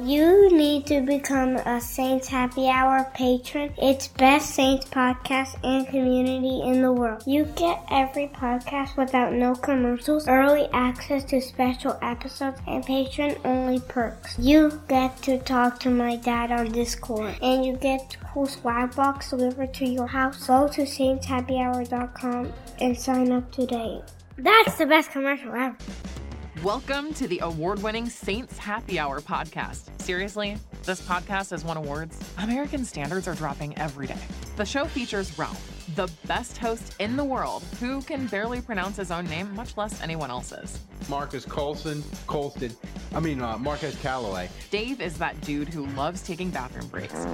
You need to become a Saints Happy Hour patron. It's best Saints podcast and community in the world. You get every podcast without no commercials, early access to special episodes, and patron only perks. You get to talk to my dad on Discord, and you get cool swag box delivered to your house. Go to saintshappyhour.com and sign up today. That's the best commercial ever. Welcome to the award winning Saints Happy Hour podcast. Seriously, this podcast has won awards. American standards are dropping every day. The show features Ralph, the best host in the world, who can barely pronounce his own name, much less anyone else's. Marcus Colson, Colston, I mean, uh, Marquez Calloway. Dave is that dude who loves taking bathroom breaks.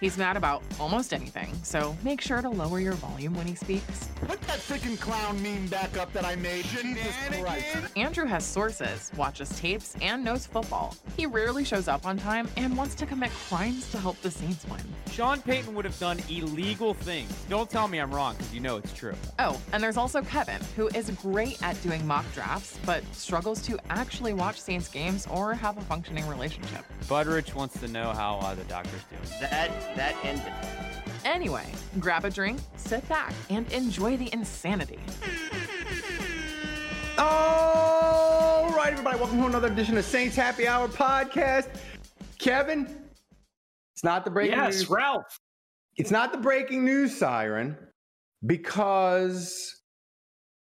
He's mad about almost anything, so make sure to lower your volume when he speaks. Put that freaking clown meme back up that I made. Jesus Christ. Andrew has sources, watches tapes, and knows football. He rarely shows up on time and wants to commit crimes to help the Saints win. Sean Payton would have done illegal things. Don't tell me I'm wrong, because you know it's true. Oh, and there's also Kevin, who is great at doing mock drafts, but struggles to actually watch Saints games or have a functioning relationship. Budrich wants to know how uh, the doctor's doing. That that ended. Anyway, grab a drink, sit back, and enjoy the insanity. All right, everybody, welcome to another edition of Saints Happy Hour podcast. Kevin, it's not the breaking Yes, news. Ralph. It's not the breaking news siren because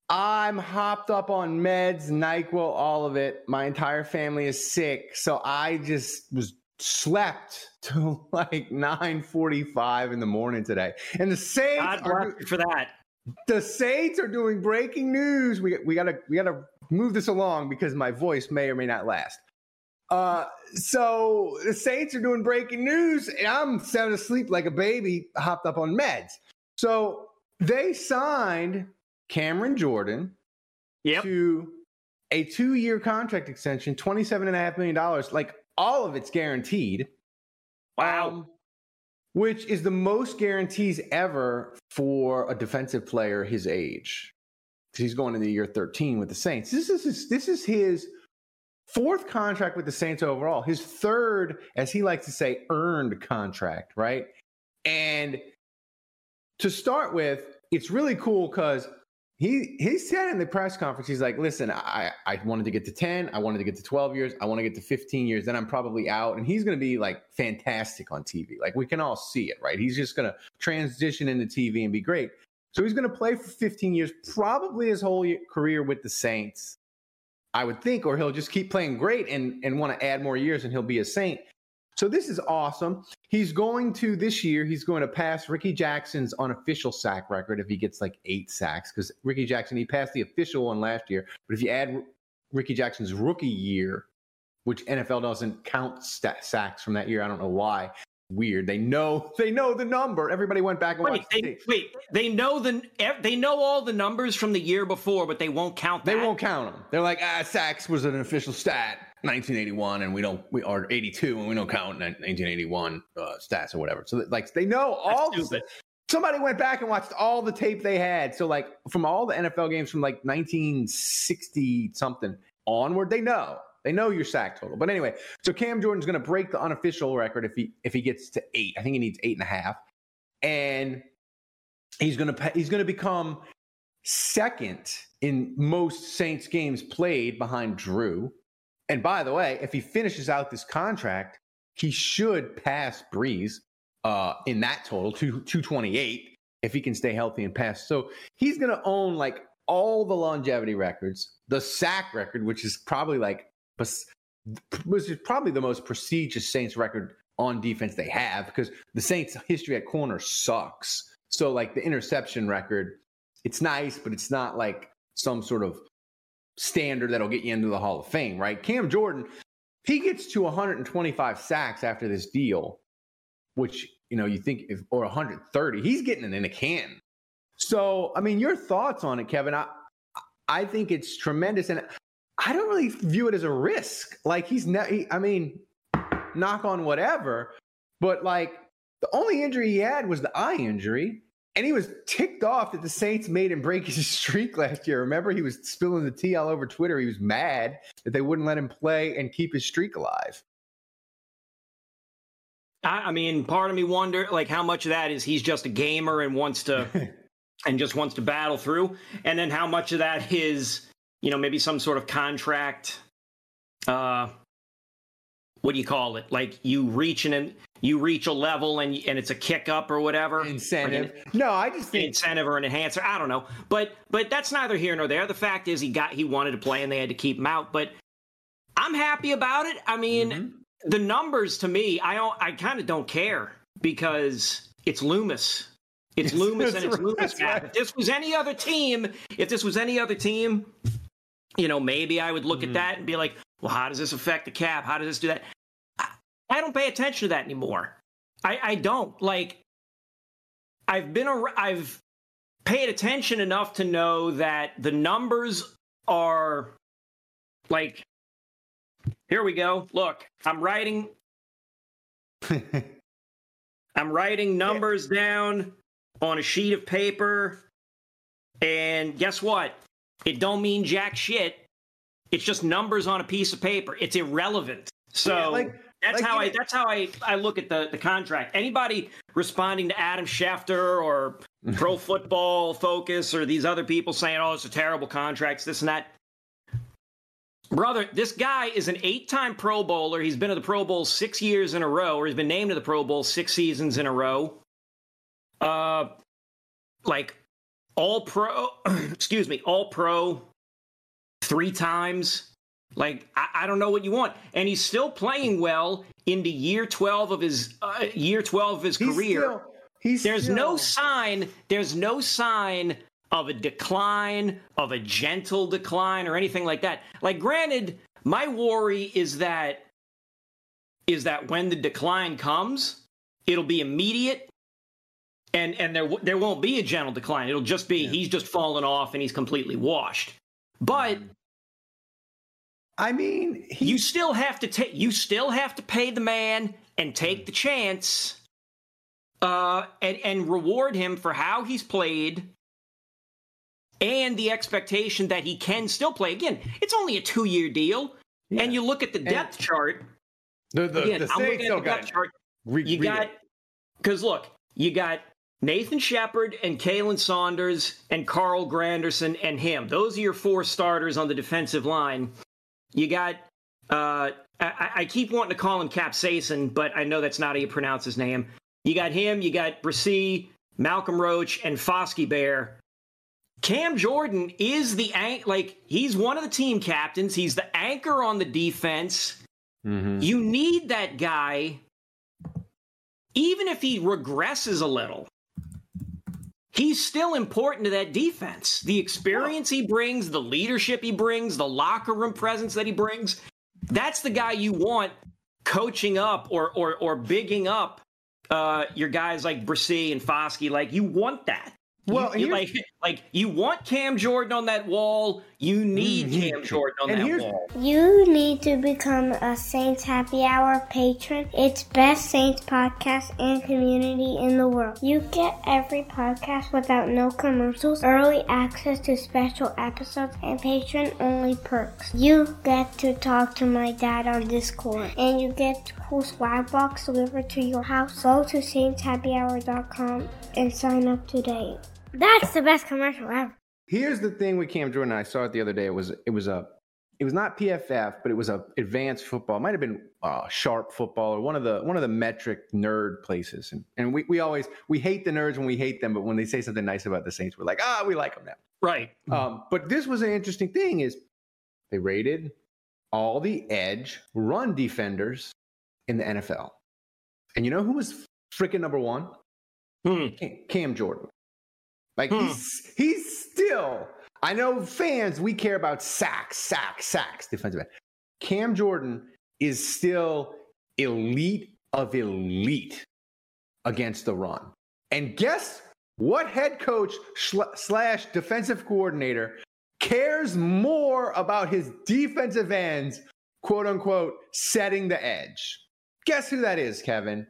I'm hopped up on meds, NyQuil, all of it. My entire family is sick, so I just was slept till like 9:45 in the morning today. And the Saints God are you for that. the Saints are doing breaking news. We we gotta we gotta move this along because my voice may or may not last. Uh, so the Saints are doing breaking news, and I'm sound asleep like a baby, hopped up on meds. So they signed Cameron Jordan Yep. to a two-year contract extension, twenty-seven and a half million dollars. Like all of it's guaranteed. Wow. Um, which is the most guarantees ever for a defensive player his age. He's going into year 13 with the Saints. This is his, this is his fourth contract with the Saints overall. His third, as he likes to say, earned contract, right? And to start with, it's really cool because he he said in the press conference, he's like, listen, I, I wanted to get to 10, I wanted to get to 12 years, I want to get to 15 years, then I'm probably out. And he's gonna be like fantastic on TV. Like we can all see it, right? He's just gonna transition into TV and be great. So he's gonna play for 15 years, probably his whole career with the Saints. I would think, or he'll just keep playing great and, and want to add more years and he'll be a Saint. So this is awesome. He's going to this year, he's going to pass Rickey Jackson's unofficial sack record if he gets like eight sacks. Because Rickey Jackson, he passed the official one last year. But if you add Rickey Jackson's rookie year, which NFL doesn't count sacks from that year, I don't know why. Weird. They know they know the number. Everybody went back and Wait, watched the they, tape. wait, they know the they know all the numbers from the year before, but they won't count that. They won't count them. They're like, ah, sacks was an official stat, 1981, and we don't, we are 82, and we don't count 1981 uh, stats or whatever. So, like, they know all. The, somebody went back and watched all the tape they had. So, like, from all the NFL games from like 1960 something onward, they know. They know your sack total. But anyway, so Cam Jordan's going to break the unofficial record if he if he gets to eight. I think he needs eight and a half, and he's going to he's going to become second in most Saints games played behind Drew. And by the way, if he finishes out this contract, he should pass Brees uh, in that total to 228 if he can stay healthy and pass. So he's going to own like all the longevity records, the sack record, which is probably like which is probably the most prestigious Saints record on defense they have because the Saints' history at corner sucks. So like the interception record, it's nice, but it's not like some sort of standard that'll get you into the Hall of Fame, right? Cam Jordan, he gets to 125 sacks after this deal, which you know, you think if or 130, he's getting it in a can. So, I mean, your thoughts on it, Kevin? I I think it's tremendous, and I don't really view it as a risk. Like he's not. He, I mean, knock on whatever, but like the only injury he had was the eye injury. And he was ticked off that the Saints made him break his streak last year. Remember, he was spilling the tea all over Twitter. He was mad that they wouldn't let him play and keep his streak alive. I, I mean, part of me wonder like how much of that is he's just a gamer and wants to and just wants to battle through, and then how much of that is you know maybe some sort of contract. Uh, what do you call it? Like you reach an you reach a level and and it's a kick up or whatever incentive. no, I just think incentive or an enhancer. I don't know, but but that's neither here nor there. The fact is he got he wanted to play and they had to keep him out. But I'm happy about it. I mean, mm-hmm. the numbers to me, I don't, I kind of don't care because it's Loomis. It's Loomis and it's Loomis. Right. If this was any other team, if this was any other team, you know, maybe I would look mm-hmm. at that and be like, well, how does this affect the cap? How does this do that? I don't pay attention to that anymore. I, I don't like. I've been a, I've paid attention enough to know that the numbers are like. Here we go. Look, I'm writing. I'm writing numbers yeah. down on a sheet of paper, and guess what? It don't mean jack shit. It's just numbers on a piece of paper. It's irrelevant. So yeah, like, that's like, how I that's how I, I look at the, the contract. Anybody responding to Adam Schefter or Pro Football Focus or these other people saying, "Oh, it's a terrible contract," this and that. Brother, this guy is an eight-time Pro Bowler. He's been to the Pro Bowl six years in a row, or he's been named to the Pro Bowl six seasons in a row. Uh, like all pro, excuse me, all pro three times. Like I, I, don't know what you want, and he's still playing well into year twelve of his uh, year twelve of his he's career. Still, he's there's still... no sign. There's no sign of a decline, of a gentle decline, or anything like that. Like, granted, my worry is that is that when the decline comes, it'll be immediate. And, and there there won't be a gentle decline. It'll just be yeah. he's just fallen off and he's completely washed. But mm. I mean, he... you still have to take you still have to pay the man and take the chance uh, and and reward him for how he's played and the expectation that he can still play. Again, it's only a two year deal, yeah. and you look at the depth and chart. The, the, again, the I'm looking at the depth chart. Re- you got because look, you got Nathan Shepherd and Khalen Saunders and Carl Granderson and him. Those are your four starters on the defensive line. You got uh, I, I, keep wanting to call him Capsaicin, but I know that's not how you pronounce his name. You got him, you got Bresee, Malcolm Roach, and Foskey Bear. Cam Jordan is the anch- like he's one of the team captains. He's the anchor on the defense. Mm-hmm. You need that guy, even if he regresses a little he's still important to that defense. The experience he brings, the leadership he brings, the locker room presence that he brings. That's the guy you want coaching up or or or bigging up uh, your guys like Bresee and Foskey. Like you want that. Well, you, you like like you want Cam Jordan on that wall. You need mm-hmm. Cam Jordan on and that wall. You need to become a Saints Happy Hour patron. It's best Saints podcast and community in the world. You get every podcast without no commercials, early access to special episodes, and patron only perks. You get to talk to my dad on Discord, and you get cool swag box delivered to your house. Go to saintshappyhour.com and sign up today. That's the best commercial ever. Here's the thing with Cam Jordan. I saw it the other day. It was it was a it was not PFF, but it was a advanced football. It might have been uh, sharp football or one of the one of the metric nerd places. And and we, we always we hate the nerds when we hate them, but when they say something nice about the Saints, we're like, ah, we like them now. Right. Um, but this was an interesting thing: is they rated all the edge run defenders in the NFL, and you know who was freaking number one? Hmm. Cam Jordan. Like hmm. he's he's still. I know fans. We care about sacks, sacks, sacks. Defensive end. Cam Jordan is still elite of elite against the run. And guess what head coach slash defensive coordinator cares more about his defensive ends, quote unquote, setting the edge? Guess who that is, Kevin?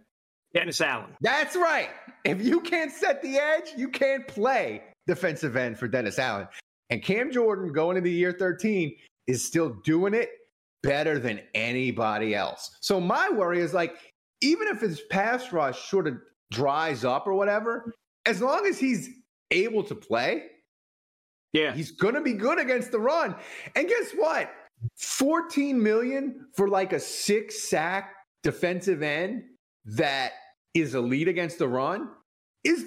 Dennis Allen. That's right. If you can't set the edge, you can't play defensive end for Dennis Allen. And Cam Jordan going into year 13 is still doing it better than anybody else. So my worry is like, even if his pass rush sort of dries up or whatever, as long as he's able to play, yeah, he's gonna be good against the run. And guess what? 14 million for like a six sack defensive end that is elite against the run is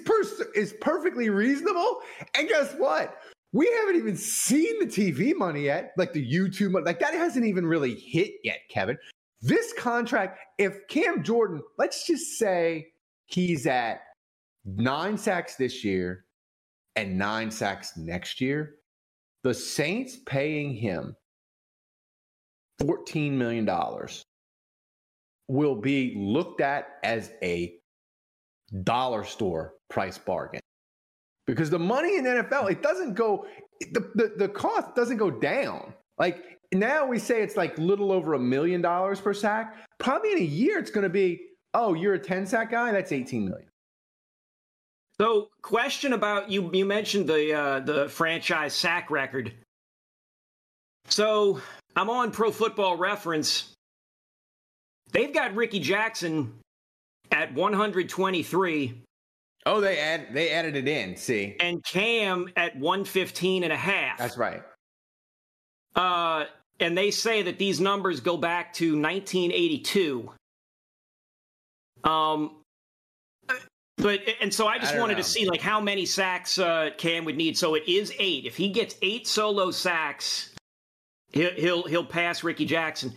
is perfectly reasonable. And guess what? We haven't even seen the TV money yet, like the YouTube money. Like that hasn't even really hit yet, Kevin. This contract, if Cam Jordan, let's just say he's at nine sacks this year and nine sacks next year, the Saints paying him $14 million will be looked at as a dollar store price bargain. Because the money in NFL, it doesn't go, the, the, the cost doesn't go down. Like now we say it's like little over a million dollars per sack. Probably in a year, it's going to be, oh, you're a 10 sack guy? That's 18 million. So, question about you. You mentioned the uh, the franchise sack record. So, I'm on Pro Football Reference. They've got Rickey Jackson at 123. Oh, they add they added it in. See, and Cam at 115 and a half. That's right. Uh, and they say that these numbers go back to 1982. Um, but and so I just I wanted know. to see like how many sacks uh, Cam would need. So it is eight. If he gets eight solo sacks, he'll he'll, he'll pass Rickey Jackson.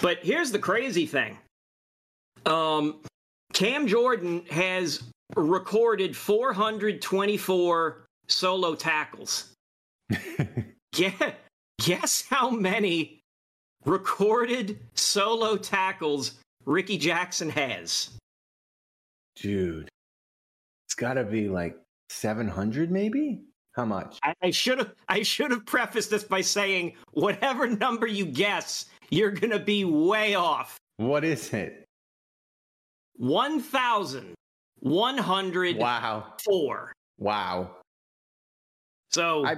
But here's the crazy thing. Um, Cam Jordan has recorded 424 solo tackles. yeah, guess how many recorded solo tackles Rickey Jackson has? Dude, it's got to be like 700 maybe? How much? I should have I should have prefaced this by saying whatever number you guess, you're going to be way off. What is it? 1,104. Wow. Wow. So I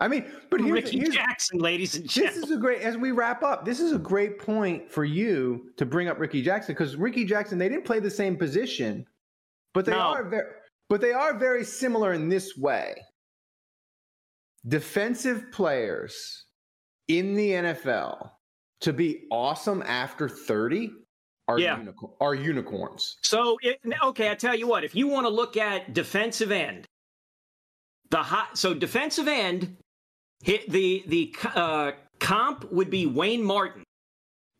I mean, but here's, Rickey here's, Jackson, ladies and gentlemen. This is a great as we wrap up. This is a great point for you to bring up Rickey Jackson because Rickey Jackson they didn't play the same position, but they no. are very, but they are very similar in this way. Defensive players in the NFL to be awesome after 30 are, yeah. unicorn, are unicorns. So, it, okay, I tell you what, if you want to look at defensive end, the hot, so defensive end, hit the the uh, comp would be Wayne Martin.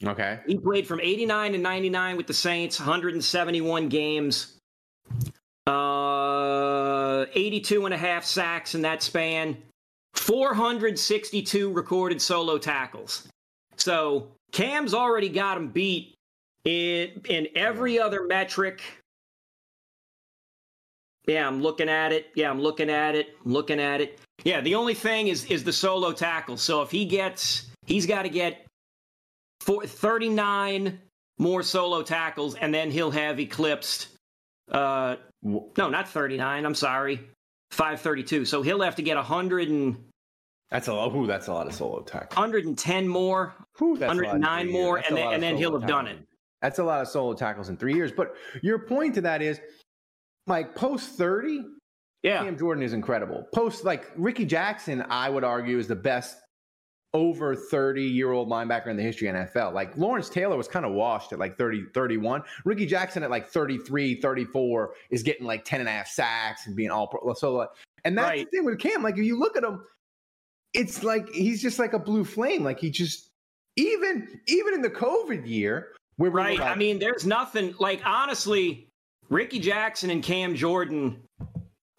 Okay. He played from 89 to 99 with the Saints, 171 games, uh, 82 and a half sacks in that span, 462 recorded solo tackles. So Cam's already got him beat in in every other metric. Yeah, I'm looking at it. Yeah, I'm looking at it. I'm looking at it. Yeah, the only thing is is the solo tackle. So if he gets, he's got to get four, 39 more solo tackles, and then he'll have eclipsed. Uh, no, not 39. I'm sorry, 532. So he'll have to get 100 and. That's a lot. Ooh, that's a lot of solo tackles. 110 more. Ooh, 109 more, and then, and then he'll have done it. That's a lot of solo tackles in three years. But your point to that is, like post 30, yeah. Cam Jordan is incredible. Post like Rickey Jackson, I would argue, is the best over 30 year old linebacker in the history of NFL. Like Lawrence Taylor was kind of washed at like 30, 31. Rickey Jackson at like 33, 34 is getting like 10 and a half sacks and being all pro. So, like, and that's right. the thing with Cam. Like, if you look at him, it's like he's just like a blue flame. Like, he just, even, even in the COVID year, where right. Like, I mean, there's nothing like honestly, Rickey Jackson and Cam Jordan.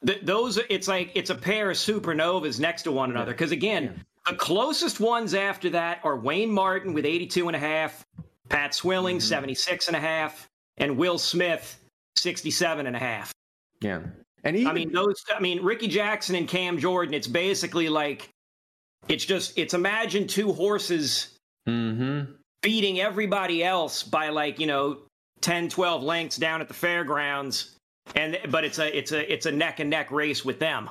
Th- those it's like it's a pair of supernovas next to one another. Because again, yeah. the closest ones after that are Wayne Martin with 82 and a half, Pat Swilling mm-hmm. 76 and a half, and Will Smith 67 and a half. Yeah. And even, I mean, those, I mean, Rickey Jackson and Cam Jordan, it's basically like, it's just, it's imagine two horses Mhm. beating everybody else by like, you know, 10, 12 lengths down at the fairgrounds. And, but it's a, it's a, it's a neck and neck race with them.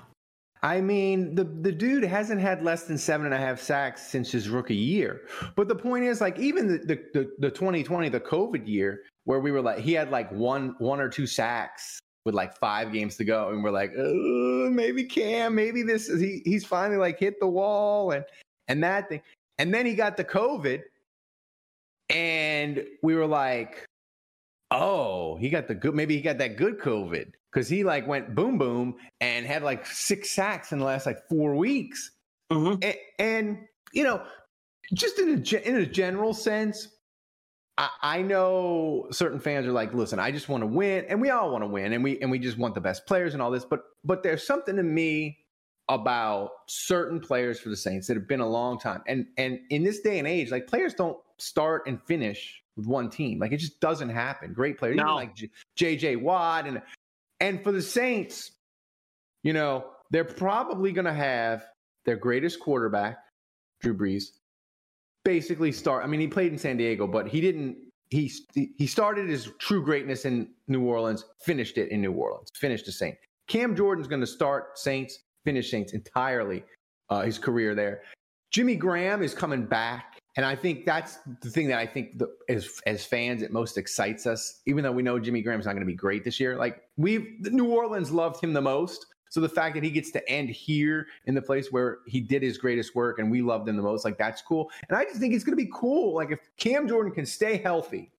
I mean, the the dude hasn't had less than seven and a half sacks since his rookie year. But the point is, like, even the the, the, the 2020, the COVID year, where we were like, he had like one one or two sacks with like five games to go, and we're like, maybe Cam, maybe this is he he's finally like hit the wall and and that thing, and then he got the COVID, and we were like, oh, he got the good, maybe he got that good COVID because he like went boom boom and had like six sacks in the last like four weeks. Mhm. And, and you know, just in a in a general sense, I, I know certain fans are like, listen, I just want to win, and we all want to win, and we and we just want the best players and all this. But but there's something to me about certain players for the Saints that have been a long time, and and in this day and age, like players don't start and finish with one team. Like it just doesn't happen. Great players, even No. like J.J. Watt, and and for the Saints, you know, they're probably going to have their greatest quarterback, Drew Brees, basically start. I mean, he played in San Diego, but he didn't. He he started his true greatness in New Orleans, finished it in New Orleans, finished the Saints. Cam Jordan's going to start Saints, finish Saints entirely. Uh, his career there. Jimmy Graham is coming back, and I think that's the thing that I think the, as as fans it most excites us. Even though we know Jimmy Graham's not going to be great this year, like we've New Orleans loved him the most. So the fact that he gets to end here in the place where he did his greatest work and we loved him the most, like that's cool. And I just think it's going to be cool. Like if Cam Jordan can stay healthy,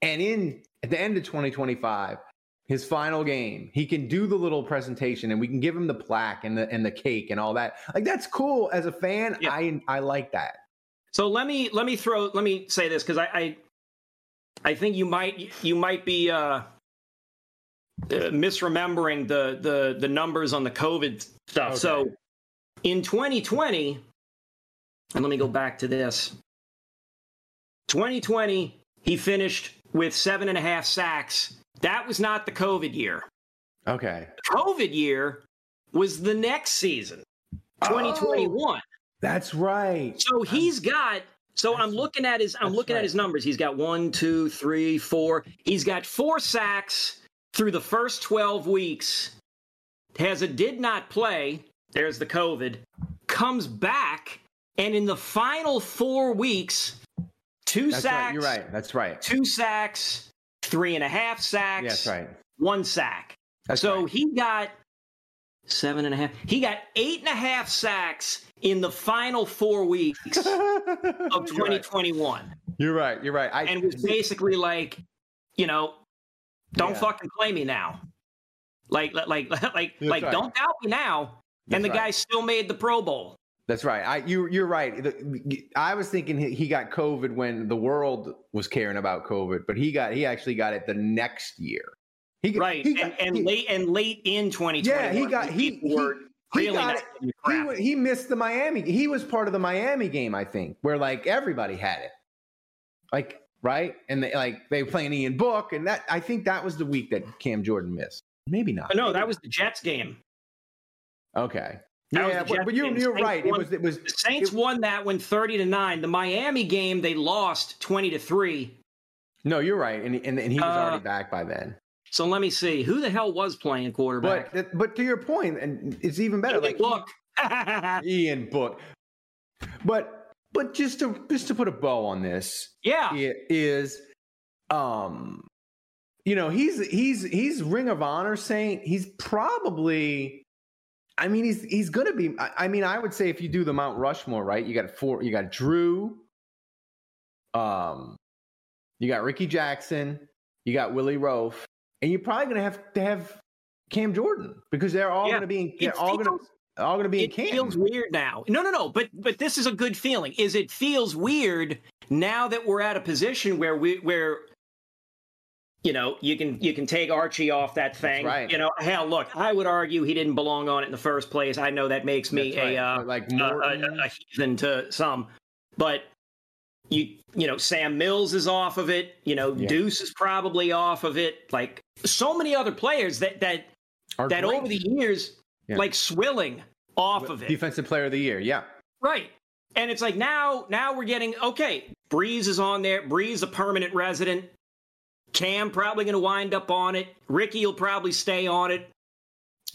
and in at the end of 2025, his final game, he can do the little presentation and we can give him the plaque and the and the cake and all that. Like that's cool. As a fan, Yeah. I I like that. So let me let me throw let me say this because I, I I think you might you might be uh, uh, Uh, misremembering the the the numbers on the COVID stuff. So in 2020, and let me go back to this. 2020, he finished with seven and a half sacks. That was not the COVID year. Okay. COVID year was the next season, 2021. That's right. So he's got. So I'm looking at his. I'm looking right. at his numbers. He's got one, two, three, four. He's got four sacks through the first 12 weeks. Has a did not play. There's the COVID. Comes back, and in the final four weeks, two That's sacks. right. You're right. That's right. Two sacks, three and a half sacks. Yeah, that's right. One sack. That's so right. he got seven and a half. He got eight and a half sacks in the final four weeks of You're right. 2021, You're right. You're right. I, and was basically like, you know, don't Yeah. fucking play me now. Like, like, like, like, That's like right. don't doubt me now. That's and the right. guy still made the Pro Bowl. That's right. I you you're right. The- I was thinking he he got COVID when the world was caring about COVID, but he got he actually got it the next year. He Right, he and, got- and he- late and late in 2021. Yeah, he got he he, really got it. He, he missed the Miami. He was part of the Miami game, I think, where like everybody had it, like right, and they like they were playing Ian Book, and that I think that was the week that Cam Jordan missed. Maybe not. But no, that was the Jets game. Okay. That yeah, but, but you're you're right. It was it was The Saints it- won that one 30 to 9. The Miami game, they lost 20 to 3. no, you're right, and and, and he was Uh, already back by then. So let me see. Who the hell was playing quarterback? But but to your point, and it's even better. Like look. Ian Book, but but just to just to put a bow on this, yeah. is um you know he's he's he's ring of honor saint he's probably i mean he's he's gonna be I, I mean i would say if you do the mount rushmore right you got four you got drew um you got rickey jackson you got willie roaf and you're probably gonna have to have cam jordan because they're all Yeah, gonna be in they're it all gonna all gonna be in It feels weird now. No, no, no. But but this is a good feeling. Is it feels weird now that we're at a position where we where you know you can you can take Archie off that thing. right. You know, hell, look, I would argue he didn't belong on it in the first place. I know that makes me right. a uh, like a, Morten. a, a heathen to some, but you you know Sam Mills is off of it. You know Yeah. Deuce is probably off of it. Like so many other players that that Are that great. over the years Yeah. like swilling off of it. Defensive player of the year. Yeah. Right. And it's like now now we're getting okay, Brees is on there. Brees a permanent resident. Cam probably going to wind up on it. Rickey will probably stay on it.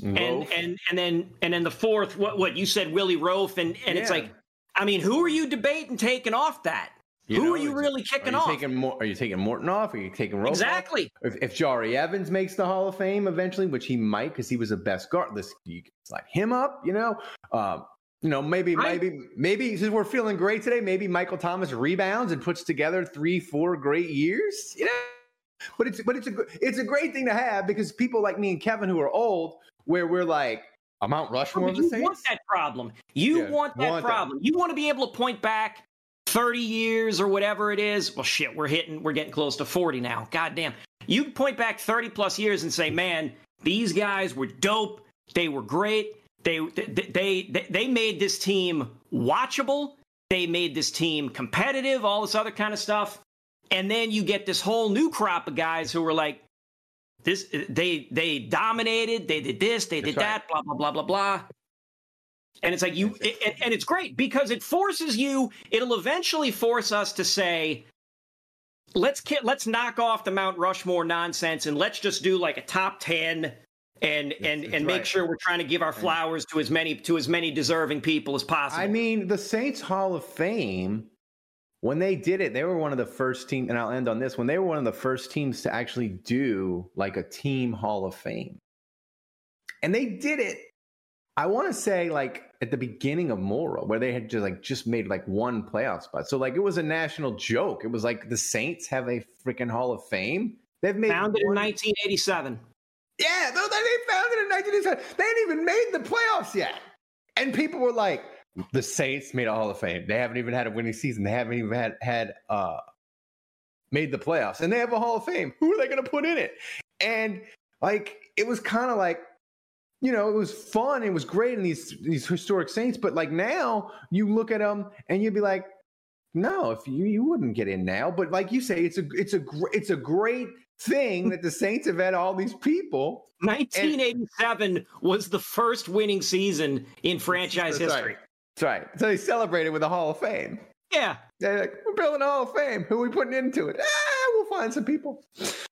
And and and then and then the fourth what what you said Willie Roaf and and it's like I mean, who are you debating taking off that? You who know, are you really kicking are you off? Taking Mor- are you taking Morten off? Are you taking off? Exactly. If, if Jahri Evans makes the Hall of Fame eventually, which he might because he was the best guard, let's you can slide him up. You know, um, you know, maybe, Right. maybe, maybe since we're feeling great today, maybe Michael Thomas rebounds and puts together three, four great years. You know, but it's but it's a it's a great thing to have because people like me and Kevin who are old, where we're like a Mount Rushmore of the same. you want that problem. You Yeah, want that want that. problem. You want to be able to point back 30 years or whatever it is. Well, shit, we're hitting, we're getting close to 40 now. God damn. You point back 30 plus years and say, man, these guys were dope. They were great. They, they, they, they made this team watchable. They made this team competitive, all this other kind of stuff. And then you get this whole new crop of guys who were like, this they they dominated they did this they did That's right. that blah blah blah blah blah and it's like you and, and it's great because it forces you it'll eventually force us to say let's let's knock off the mount rushmore nonsense and let's just do like a top 10 and and that's and make right. sure we're trying to give our flowers to as many to as many deserving people as possible I mean, the Saints Hall of Fame, when they did it, they were one of the first teams, and I'll end on this when they were one of the first teams to actually do like a team Hall of Fame. And they did it, I want to say, like at the beginning of Mora, where they had just like just made like one playoff spot. So like it was a national joke. It was like the Saints have a freaking Hall of Fame. They've made founded in 1987 yeah, they they founded in 1987. They hadn't even made the playoffs yet. And people were like, the Saints made a Hall of Fame. They haven't even had a winning season. They haven't even had had uh made the playoffs. And they have a Hall of Fame. Who are they gonna put in it? And like it was kind of like you know, it was fun. It was great in these these historic Saints, but like now you look at them and you'd be like, no, if you you wouldn't get in now. But like you say, it's a it's a gr- it's a great thing that the Saints have had all these people. 1987 was the first winning season in franchise That's history right. That's right. So they celebrated with a Hall of Fame. yeah They're like, we're building a Hall of Fame. Who are we putting into it? Ah, we'll find some people.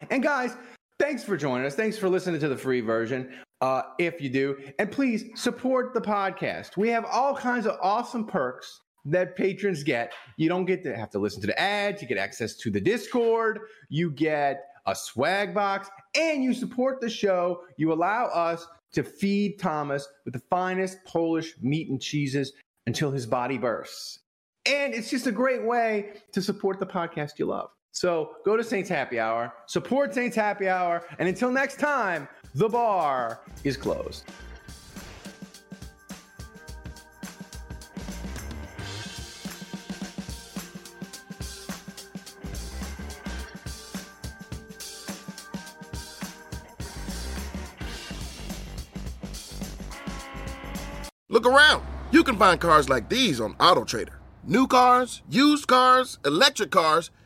And guys, thanks for joining us. Thanks for listening to the free version. Uh, if you do, and please support the podcast. We have all kinds of awesome perks that patrons get. You don't get to have to listen to the ads. You get access to the Discord. You get a swag box, and you support the show. You allow us to feed Thomas with the finest Polish meat and cheeses until his body bursts. And it's just a great way to support the podcast you love. So go to Saints Happy Hour, support Saints Happy Hour, and until next time, the bar is closed. Look around. You can find cars like these on AutoTrader. New cars, used cars, electric cars,